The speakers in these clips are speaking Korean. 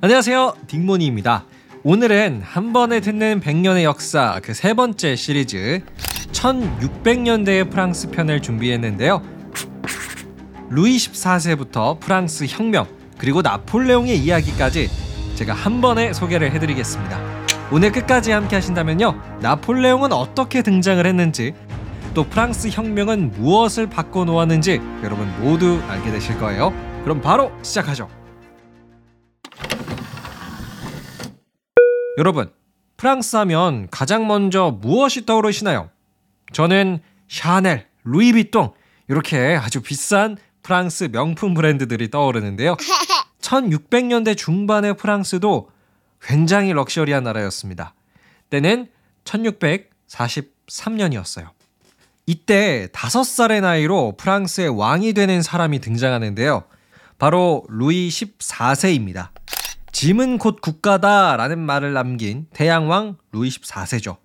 안녕하세요. 딩모니입니다. 오늘은 한 번에 듣는 100년의 역사 그 세 번째 시리즈 1600년대의 프랑스 편을 준비했는데요. 루이 14세부터 프랑스 혁명 그리고 나폴레옹의 이야기까지 제가 한 번에 소개를 해드리겠습니다. 오늘 끝까지 함께 하신다면요. 나폴레옹은 어떻게 등장을 했는지 또 프랑스 혁명은 무엇을 바꿔놓았는지 여러분 모두 알게 되실 거예요. 그럼 바로 시작하죠. 여러분, 프랑스 하면 가장 먼저 무엇이 떠오르시나요? 저는 샤넬, 루이비통 이렇게 아주 비싼 프랑스 명품 브랜드들이 떠오르는데요. 1600년대 중반의 프랑스도 굉장히 럭셔리한 나라였습니다. 때는 1643년이었어요. 이때 다섯 살의 나이로 프랑스의 왕이 되는 사람이 등장하는데요. 바로 루이 14세입니다. 짐은 곧 국가다라는 말을 남긴 태양왕 루이 14세죠.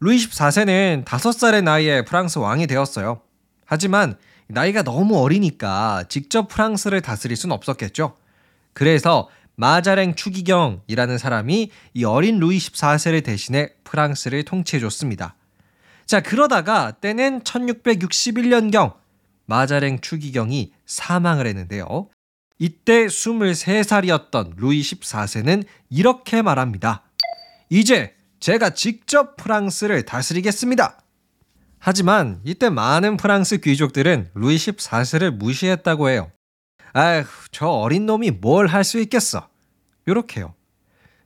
루이 14세는 다섯 살의 나이에 프랑스 왕이 되었어요. 하지만 나이가 너무 어리니까 직접 프랑스를 다스릴 순 없었겠죠. 그래서 마자랭 추기경이라는 사람이 이 어린 루이 14세를 대신해 프랑스를 통치해줬습니다. 자, 그러다가 때는 1661년경 마자랭 추기경이 사망을 했는데요. 이때 23살이었던 루이 14세는 이렇게 말합니다. 이제 제가 직접 프랑스를 다스리겠습니다. 하지만 이때 많은 프랑스 귀족들은 루이 14세를 무시했다고 해요. 아휴, 저 어린 놈이 뭘 할 수 있겠어. 요렇게요.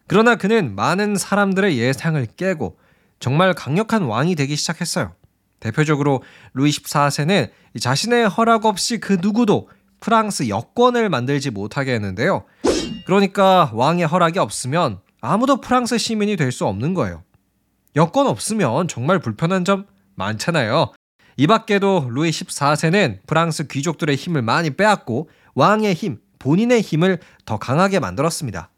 그러나 그는 많은 사람들의 예상을 깨고 정말 강력한 왕이 되기 시작했어요. 대표적으로 루이 14세는 자신의 허락 없이 그 누구도 프랑스 여권을 만들지 못하게 했는데요. 그러니까 왕의 허락이 없으면 아무도 프랑스 시민이 될 수 없는 거예요. 여권 없으면 정말 불편한 점 많잖아요. 이 밖에도 루이 14세는 프랑스 귀족들의 힘을 많이 빼앗고 왕의 힘, 본인의 힘을 더 강하게 만들었습니다.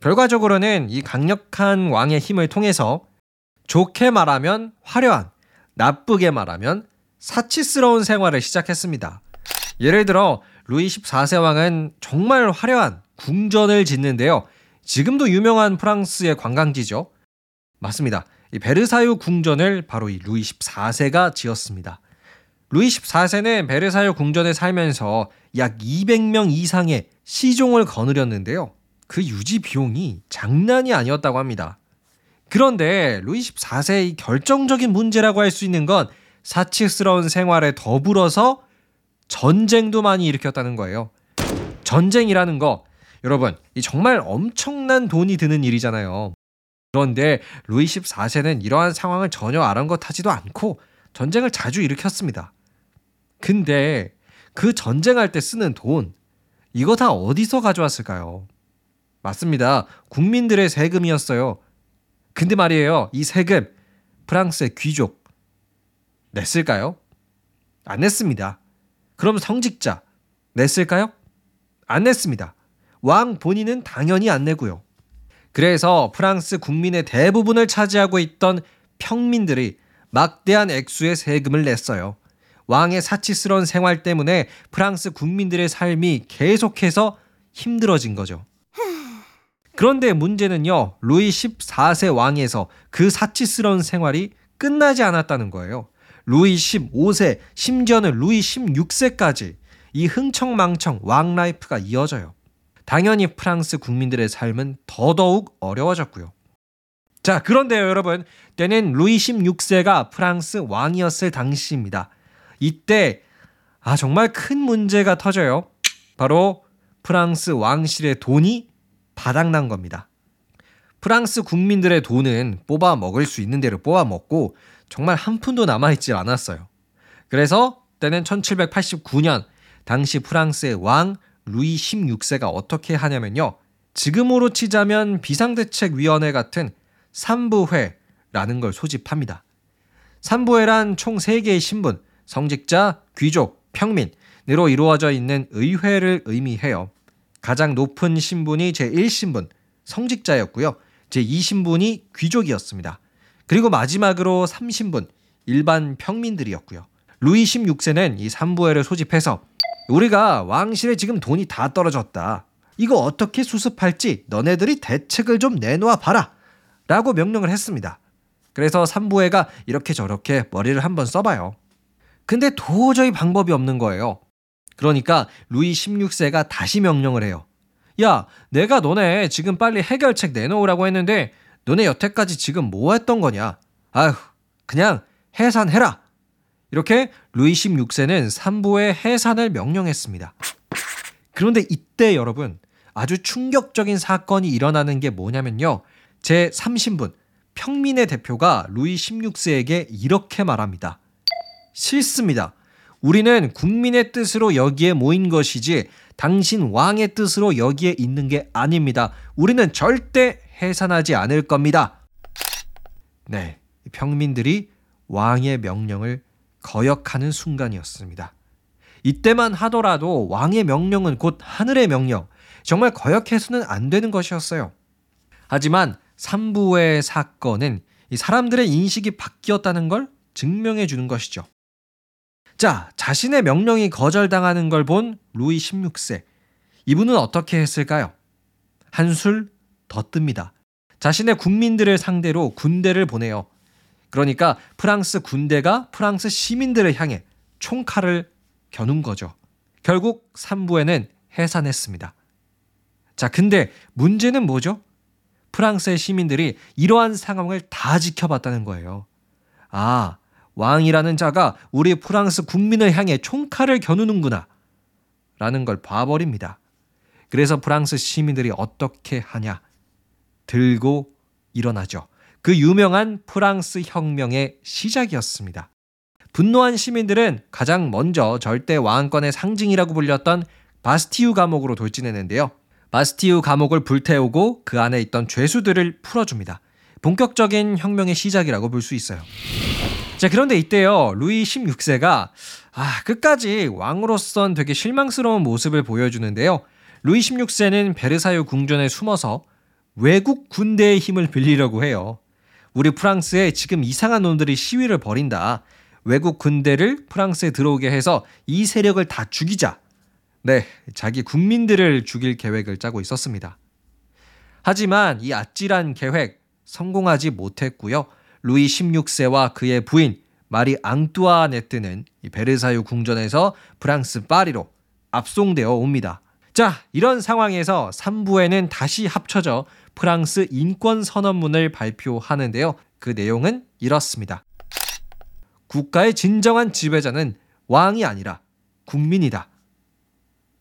결과적으로는 이 강력한 왕의 힘을 통해서 좋게 말하면 화려한, 나쁘게 말하면 사치스러운 생활을 시작했습니다. 예를 들어 루이 14세 왕은 정말 화려한 궁전을 짓는데요. 지금도 유명한 프랑스의 관광지죠. 맞습니다. 이 베르사유 궁전을 바로 이 루이 14세가 지었습니다. 루이 14세는 베르사유 궁전에 살면서 약 200명 이상의 시종을 거느렸는데요. 그 유지 비용이 장난이 아니었다고 합니다. 그런데 루이 14세의 결정적인 문제라고 할 수 있는 건 사치스러운 생활에 더불어서 전쟁도 많이 일으켰다는 거예요. 전쟁이라는 거, 여러분, 이 정말 엄청난 돈이 드는 일이잖아요. 그런데 루이 14세는 이러한 상황을 전혀 아랑곳하지도 않고 전쟁을 자주 일으켰습니다. 근데 그 전쟁할 때 쓰는 돈, 이거 다 어디서 가져왔을까요? 맞습니다. 국민들의 세금이었어요. 근데 말이에요. 이 세금, 프랑스의 귀족, 냈을까요? 안 냈습니다. 그럼 성직자 냈을까요? 안 냈습니다. 왕 본인은 당연히 안 내고요. 그래서 프랑스 국민의 대부분을 차지하고 있던 평민들이 막대한 액수의 세금을 냈어요. 왕의 사치스러운 생활 때문에 프랑스 국민들의 삶이 계속해서 힘들어진 거죠. 그런데 문제는요, 루이 14세 왕에서 그 사치스러운 생활이 끝나지 않았다는 거예요. 루이 15세, 심지어는 루이 16세까지 이 흥청망청 왕 life가 이어져요. 당연히 프랑스 국민들의 삶은 더더욱 어려워졌고요. 자, 그런데요, 여러분. 때는 루이 16세가 프랑스 왕이었을 당시입니다. 이때, 아, 정말 큰 문제가 터져요. 바로 프랑스 왕실의 돈이 바닥난 겁니다. 프랑스 국민들의 돈은 뽑아 먹을 수 있는 대로 뽑아 먹고 정말 한 푼도 남아있지 않았어요. 그래서 때는 1789년 당시 프랑스의 왕 루이 16세가 어떻게 하냐면요. 지금으로 치자면 비상대책위원회 같은 삼부회라는 걸 소집합니다. 삼부회란 총 3개의 신분, 성직자, 귀족, 평민으로 이루어져 있는 의회를 의미해요. 가장 높은 신분이 제1신분, 성직자였고요. 제2신분이 귀족이었습니다. 그리고 마지막으로 3신분 일반 평민들이었고요. 루이 16세는 이 삼부회를 소집해서 우리가 왕실에 지금 돈이 다 떨어졌다. 이거 어떻게 수습할지 너네들이 대책을 좀 내놓아 봐라. 라고 명령을 했습니다. 그래서 삼부회가 이렇게 저렇게 머리를 한번 써봐요. 근데 도저히 방법이 없는 거예요. 그러니까 루이 16세가 다시 명령을 해요. 야, 내가 너네 지금 빨리 해결책 내놓으라고 했는데 너네 여태까지 지금 뭐 했던 거냐? 아휴, 그냥 해산해라. 이렇게 루이 16세는 삼부의 해산을 명령했습니다. 그런데 이때 여러분 아주 충격적인 사건이 일어나는 게 뭐냐면요. 제 3신분 평민의 대표가 루이 16세에게 이렇게 말합니다. 싫습니다. 우리는 국민의 뜻으로 여기에 모인 것이지 당신 왕의 뜻으로 여기에 있는 게 아닙니다. 우리는 절대 해산하지 않을 겁니다. 네. 평민들이 왕의 명령을 거역하는 순간이었습니다. 이때만 하더라도 왕의 명령은 곧 하늘의 명령, 정말 거역해서는 안 되는 것이었어요. 하지만 삼부의 사건은 이 사람들의 인식이 바뀌었다는 걸 증명해 주는 것이죠. 자, 자신의 명령이 거절당하는 걸 본 루이 16세. 이분은 어떻게 했을까요? 한술 더 뜹니다. 자신의 국민들을 상대로 군대를 보내요. 그러니까 프랑스 군대가 프랑스 시민들을 향해 총칼을 겨눈 거죠. 결국 3부에는 해산했습니다. 자, 근데 문제는 뭐죠? 프랑스의 시민들이 이러한 상황을 다 지켜봤다는 거예요. 아, 왕이라는 자가 우리 프랑스 국민을 향해 총칼을 겨누는구나. 라는 걸 봐버립니다. 그래서 프랑스 시민들이 어떻게 하냐? 들고 일어나죠. 그 유명한 프랑스 혁명의 시작이었습니다. 분노한 시민들은 가장 먼저 절대 왕권의 상징이라고 불렸던 바스티유 감옥으로 돌진했는데요. 바스티유 감옥을 불태우고 그 안에 있던 죄수들을 풀어줍니다. 본격적인 혁명의 시작이라고 볼 수 있어요. 자, 그런데 이때요, 루이 16세가 아, 끝까지 왕으로선 되게 실망스러운 모습을 보여주는데요. 루이 16세는 베르사유 궁전에 숨어서 외국 군대의 힘을 빌리려고 해요. 우리 프랑스에 지금 이상한 놈들이 시위를 벌인다. 외국 군대를 프랑스에 들어오게 해서 이 세력을 다 죽이자. 네, 자기 국민들을 죽일 계획을 짜고 있었습니다. 하지만 이 아찔한 계획 성공하지 못했고요. 루이 16세와 그의 부인 마리 앙뚜아네트는 베르사유 궁전에서 프랑스 파리로 압송되어 옵니다. 자, 이런 상황에서 3부에는 다시 합쳐져 프랑스 인권 선언문을 발표하는데요. 그 내용은 이렇습니다. 국가의 진정한 지배자는 왕이 아니라 국민이다.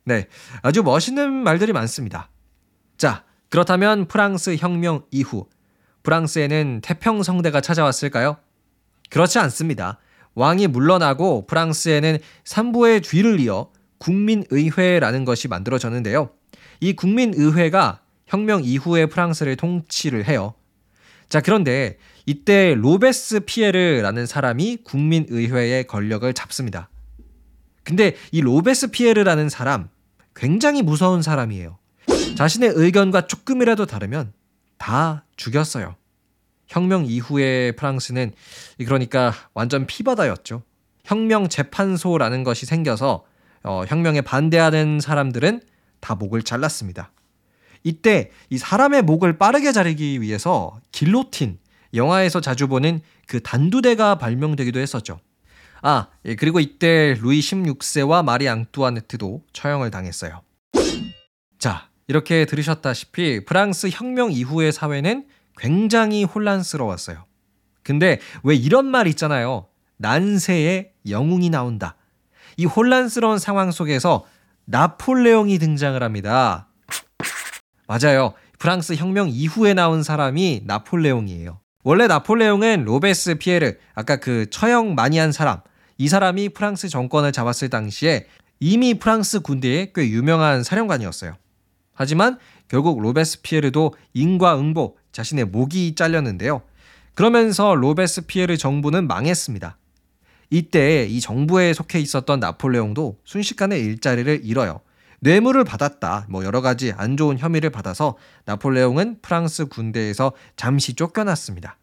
네, 아주 멋있는 말들이 많습니다. 자, 그렇다면 프랑스 혁명 이후 프랑스에는 태평성대가 찾아왔을까요? 그렇지 않습니다. 왕이 물러나고 프랑스에는 삼부의 뒤를 이어 국민의회라는 것이 만들어졌는데요. 이 국민의회가 혁명 이후에 프랑스를 통치를 해요. 자, 그런데 이때 로베스 피에르라는 사람이 국민의회의 권력을 잡습니다. 근데 이 로베스 피에르라는 사람 굉장히 무서운 사람이에요. 자신의 의견과 조금이라도 다르면 다 죽였어요. 혁명 이후의 프랑스는 그러니까 완전 피바다였죠. 혁명 재판소라는 것이 생겨서 어, 혁명에 반대하는 사람들은 다 목을 잘랐습니다. 이때 이 사람의 목을 빠르게 자르기 위해서 길로틴 영화에서 자주 보는 그 단두대가 발명되기도 했었죠. 아, 예, 그리고 이때 루이 16세와 마리 앙뚜아네트도 처형을 당했어요. 자, 이렇게 들으셨다시피 프랑스 혁명 이후의 사회는 굉장히 혼란스러웠어요. 근데 왜 이런 말 있잖아요. 난세의 영웅이 나온다. 이 혼란스러운 상황 속에서 나폴레옹이 등장을 합니다. 맞아요. 프랑스 혁명 이후에 나온 사람이 나폴레옹이에요. 원래 나폴레옹은 로베스 피에르, 아까 그 처형 많이 한 사람, 이 사람이 프랑스 정권을 잡았을 당시에 이미 프랑스 군대의 꽤 유명한 사령관이었어요. 하지만 결국 로베스피에르도 인과응보 자신의 목이 잘렸는데요. 그러면서 로베스피에르 정부는 망했습니다. 이때 이 정부에 속해 있었던 나폴레옹도 순식간에 일자리를 잃어요. 뇌물을 받았다. 뭐 여러 가지 안 좋은 혐의를 받아서 나폴레옹은 프랑스 군대에서 잠시 쫓겨났습니다.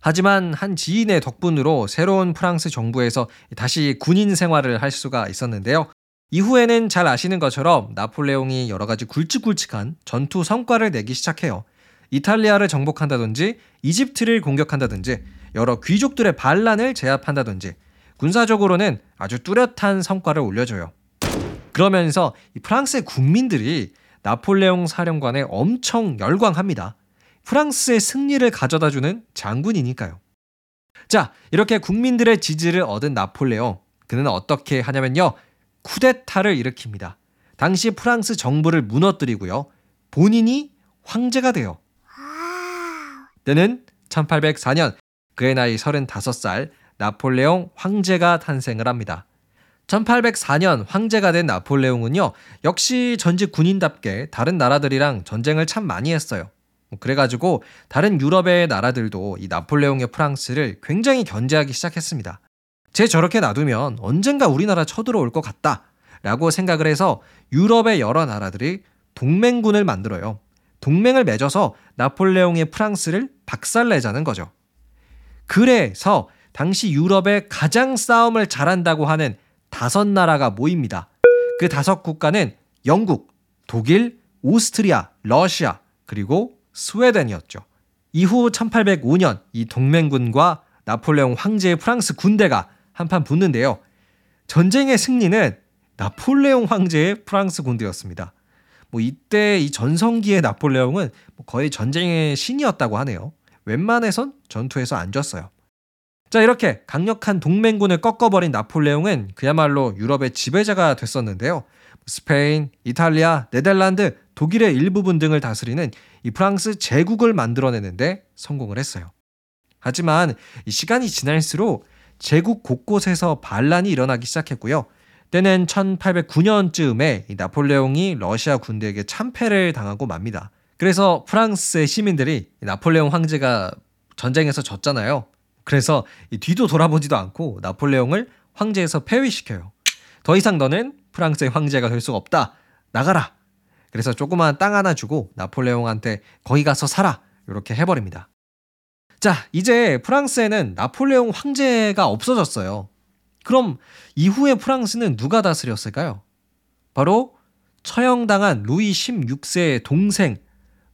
하지만 한 지인의 덕분으로 새로운 프랑스 정부에서 다시 군인 생활을 할 수가 있었는데요. 이후에는 잘 아시는 것처럼 나폴레옹이 여러 가지 굵직굵직한 전투 성과를 내기 시작해요. 이탈리아를 정복한다든지 이집트를 공격한다든지 여러 귀족들의 반란을 제압한다든지 군사적으로는 아주 뚜렷한 성과를 올려줘요. 그러면서 프랑스의 국민들이 나폴레옹 사령관에 엄청 열광합니다. 프랑스의 승리를 가져다주는 장군이니까요. 자, 이렇게 국민들의 지지를 얻은 나폴레옹. 그는 어떻게 하냐면요. 쿠데타를 일으킵니다. 당시 프랑스 정부를 무너뜨리고요. 본인이 황제가 돼요. 때는 1804년 그의 나이 35살 나폴레옹 황제가 탄생을 합니다. 1804년 황제가 된 나폴레옹은요, 역시 전직 군인답게 다른 나라들이랑 전쟁을 참 많이 했어요. 뭐 그래가지고 다른 유럽의 나라들도 이 나폴레옹의 프랑스를 굉장히 견제하기 시작했습니다. 제 저렇게 놔두면 언젠가 우리나라 쳐들어올 것 같다. 라고 생각을 해서 유럽의 여러 나라들이 동맹군을 만들어요. 동맹을 맺어서 나폴레옹의 프랑스를 박살내자는 거죠. 그래서 당시 유럽에 가장 싸움을 잘한다고 하는 다섯 나라가 모입니다. 그 다섯 국가는 영국, 독일, 오스트리아, 러시아, 그리고 스웨덴이었죠. 이후 1805년 이 동맹군과 나폴레옹 황제의 프랑스 군대가 한판 붙는데요. 전쟁의 승리는 나폴레옹 황제의 프랑스 군대였습니다. 뭐 이때 이 전성기의 나폴레옹은 뭐 거의 전쟁의 신이었다고 하네요. 웬만해선 전투에서 안 졌어요. 자, 이렇게 강력한 동맹군을 꺾어버린 나폴레옹은 그야말로 유럽의 지배자가 됐었는데요. 스페인, 이탈리아, 네덜란드, 독일의 일부분 등을 다스리는 이 프랑스 제국을 만들어내는데 성공을 했어요. 하지만 이 시간이 지날수록 제국 곳곳에서 반란이 일어나기 시작했고요. 때는 1809년쯤에 나폴레옹이 러시아 군대에게 참패를 당하고 맙니다. 그래서 프랑스의 시민들이 나폴레옹 황제가 전쟁에서 졌잖아요. 그래서 뒤도 돌아보지도 않고 나폴레옹을 황제에서 폐위시켜요. 더 이상 너는 프랑스의 황제가 될 수가 없다. 나가라. 그래서 조그마한 땅 하나 주고 나폴레옹한테 거기 가서 살아. 이렇게 해버립니다. 자, 이제 프랑스에는 나폴레옹 황제가 없어졌어요. 그럼 이후에 프랑스는 누가 다스렸을까요? 바로 처형당한 루이 16세의 동생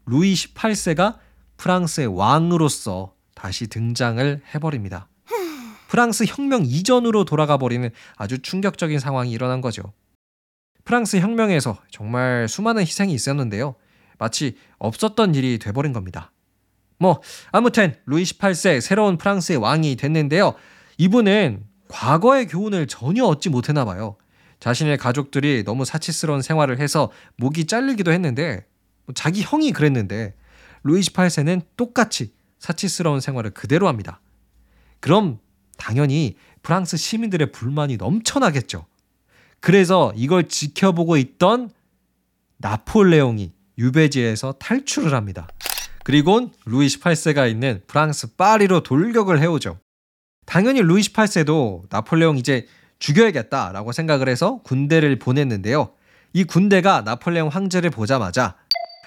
루이 18세가 프랑스의 왕으로서 다시 등장을 해버립니다. 프랑스 혁명 이전으로 돌아가 버리는 아주 충격적인 상황이 일어난 거죠. 프랑스 혁명에서 정말 수많은 희생이 있었는데요. 마치 없었던 일이 돼버린 겁니다. 뭐, 아무튼, 루이 18세 새로운 프랑스의 왕이 됐는데요. 이분은 과거의 교훈을 전혀 얻지 못했나 봐요. 자신의 가족들이 너무 사치스러운 생활을 해서 목이 잘리기도 했는데, 뭐 자기 형이 그랬는데, 루이 18세는 똑같이 사치스러운 생활을 그대로 합니다. 그럼 당연히 프랑스 시민들의 불만이 넘쳐나겠죠. 그래서 이걸 지켜보고 있던 나폴레옹이 유배지에서 탈출을 합니다. 그리고 루이 18세가 있는 프랑스 파리로 돌격을 해오죠. 당연히 루이 18세도 나폴레옹 이제 죽여야겠다라고 생각을 해서 군대를 보냈는데요. 이 군대가 나폴레옹 황제를 보자마자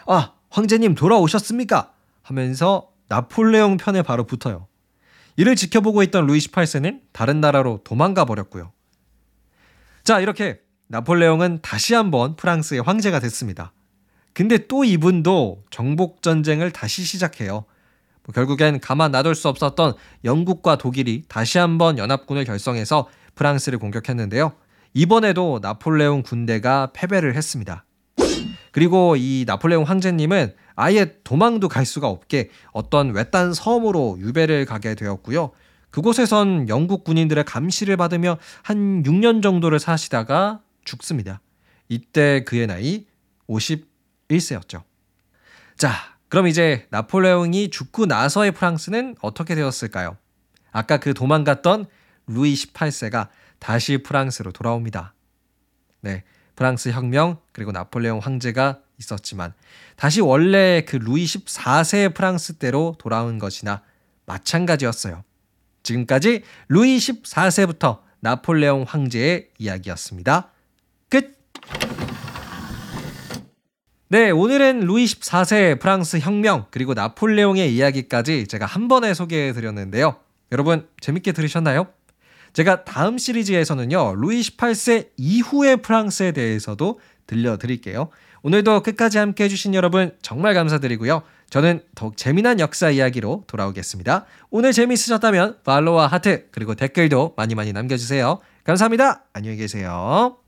아, 황제님 돌아오셨습니까? 하면서 나폴레옹 편에 바로 붙어요. 이를 지켜보고 있던 루이 18세는 다른 나라로 도망가 버렸고요. 자, 이렇게 나폴레옹은 다시 한번 프랑스의 황제가 됐습니다. 근데 또 이분도 정복 전쟁을 다시 시작해요. 뭐 결국엔 가만 놔둘 수 없었던 영국과 독일이 다시 한번 연합군을 결성해서 프랑스를 공격했는데요. 이번에도 나폴레옹 군대가 패배를 했습니다. 그리고 이 나폴레옹 황제님은 아예 도망도 갈 수가 없게 어떤 외딴 섬으로 유배를 가게 되었고요. 그곳에선 영국 군인들의 감시를 받으며 한 6년 정도를 사시다가 죽습니다. 이때 그의 나이 51세였죠. 자, 그럼 이제 나폴레옹이 죽고 나서의 프랑스는 어떻게 되었을까요? 아까 그 도망갔던 루이 18세가 다시 프랑스로 돌아옵니다. 네. 프랑스 혁명 그리고 나폴레옹 황제가 있었지만 다시 원래 그 루이 14세의 프랑스 때로 돌아온 것이나 마찬가지였어요. 지금까지 루이 14세부터 나폴레옹 황제의 이야기였습니다. 끝! 네, 오늘은 루이 14세 프랑스 혁명 그리고 나폴레옹의 이야기까지 제가 한 번에 소개해 드렸는데요. 여러분 재밌게 들으셨나요? 제가 다음 시리즈에서는요, 루이 18세 이후의 프랑스에 대해서도 들려 드릴게요. 오늘도 끝까지 함께 해 주신 여러분 정말 감사드리고요. 저는 더욱 재미난 역사 이야기로 돌아오겠습니다. 오늘 재미있으셨다면 팔로우와 하트 그리고 댓글도 많이 많이 남겨주세요. 감사합니다. 안녕히 계세요.